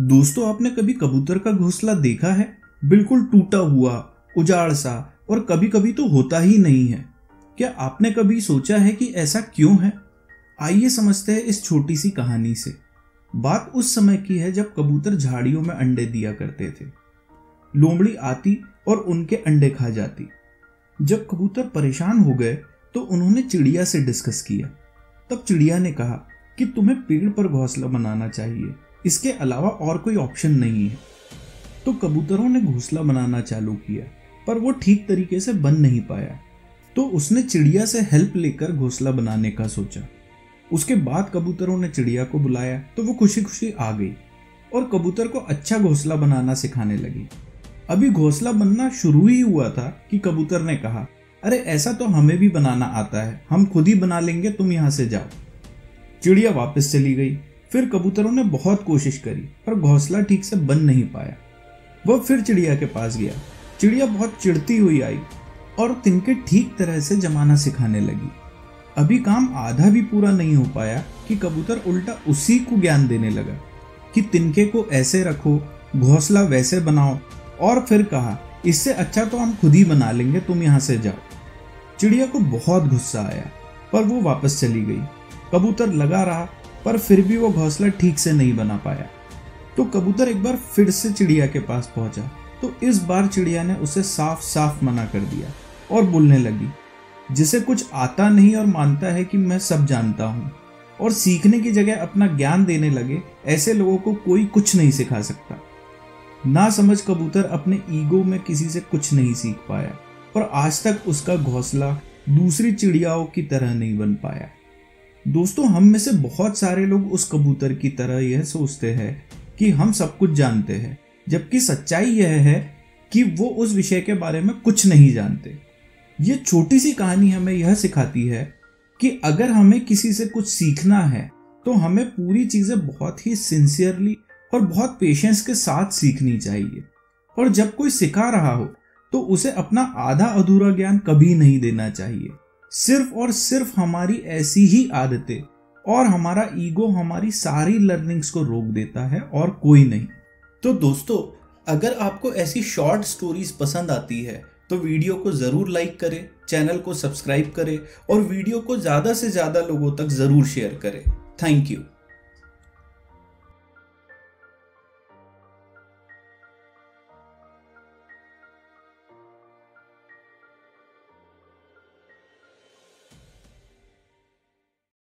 दोस्तों, आपने कभी कबूतर का घोंसला देखा है? बिल्कुल टूटा हुआ, उजाड़ सा और कभी कभी तो होता ही नहीं है। क्या आपने कभी सोचा है कि ऐसा क्यों है? आइए समझते हैं इस छोटी सी कहानी से। बात उस समय की है जब कबूतर झाड़ियों में अंडे दिया करते थे। लोमड़ी आती और उनके अंडे खा जाती। जब कबूतर परेशान हो गए तो उन्होंने चिड़िया से डिस्कस किया। तब चिड़िया ने कहा कि तुम्हें पेड़ पर घोंसला बनाना चाहिए। इसके अलावा और कोई ऑप्शन नहीं है। तो कबूतरों ने घोंसला बनाना चालू किया, पर वो ठीक तरीके से बन नहीं पाया। तो उसने चिड़िया से हेल्प लेकर घोंसला बनाने का सोचा। उसके बाद कबूतरों ने चिड़िया को बुलाया तो वो खुशी खुशी आ गई और कबूतर को अच्छा घोंसला बनाना सिखाने लगी। अभी घोंसला बनना शुरू ही हुआ था कि कबूतर ने कहा, अरे, ऐसा तो हमें भी बनाना आता है। हम खुद ही बना लेंगे, तुम यहाँ से जाओ। चिड़िया वापस चली गई। फिर कबूतरों ने बहुत कोशिश करी, पर घोंसला ठीक से बन नहीं पाया। वह फिर चिड़िया के पास गया। चिड़िया बहुत चिड़ती हुई आई और तिनके ठीक तरह से जमाना सिखाने लगी। अभी काम आधा भी पूरा नहीं हो पाया कि कबूतर उल्टा उसी को ज्ञान देने लगा कि तिनके को ऐसे रखो, घोंसला वैसे बनाओ और फिर कहा, इससे अच्छा तो हम खुद ही बना लेंगे, तुम यहाँ से जाओ। चिड़िया को बहुत गुस्सा आया, पर वो वापस चली गई। कबूतर लगा रहा पर फिर भी वो घोंसला ठीक से नहीं बना पाया। तो कबूतर एक बार फिर से चिड़िया के पास पहुँचा तो इस बार चिड़िया ने उसे साफ़ साफ़ मना कर दिया और बोलने लगी, जिसे कुछ आता नहीं और मानता है कि मैं सब जानता हूँ और सीखने की जगह अपना ज्ञान देने लगे, ऐसे लोगों को कोई कुछ नहीं सिखा सकता। ना समझ कबूतर अपने ईगो में किसी से कुछ नहीं सीख पाया और आज तक उसका घोंसला दूसरी चिड़ियाओं की तरह नहीं बन पाया। दोस्तों, हम में से बहुत सारे लोग उस कबूतर की तरह यह सोचते हैं कि हम सब कुछ जानते हैं, जबकि सच्चाई यह है कि वो उस विषय के बारे में कुछ नहीं जानते। ये छोटी सी कहानी हमें यह सिखाती है कि अगर हमें किसी से कुछ सीखना है तो हमें पूरी चीज़ें बहुत ही सिंसियरली और बहुत पेशेंस के साथ सीखनी चाहिए। और जब कोई सिखा रहा हो तो उसे अपना आधा अधूरा ज्ञान कभी नहीं देना चाहिए। सिर्फ़ और सिर्फ़ हमारी ऐसी ही आदतें और हमारा ईगो हमारी सारी लर्निंग्स को रोक देता है और कोई नहीं। तो दोस्तों, अगर आपको ऐसी शॉर्ट स्टोरीज पसंद आती है तो वीडियो को ज़रूर लाइक करें, चैनल को सब्सक्राइब करें और वीडियो को ज़्यादा से ज़्यादा लोगों तक ज़रूर शेयर करें। Thank you.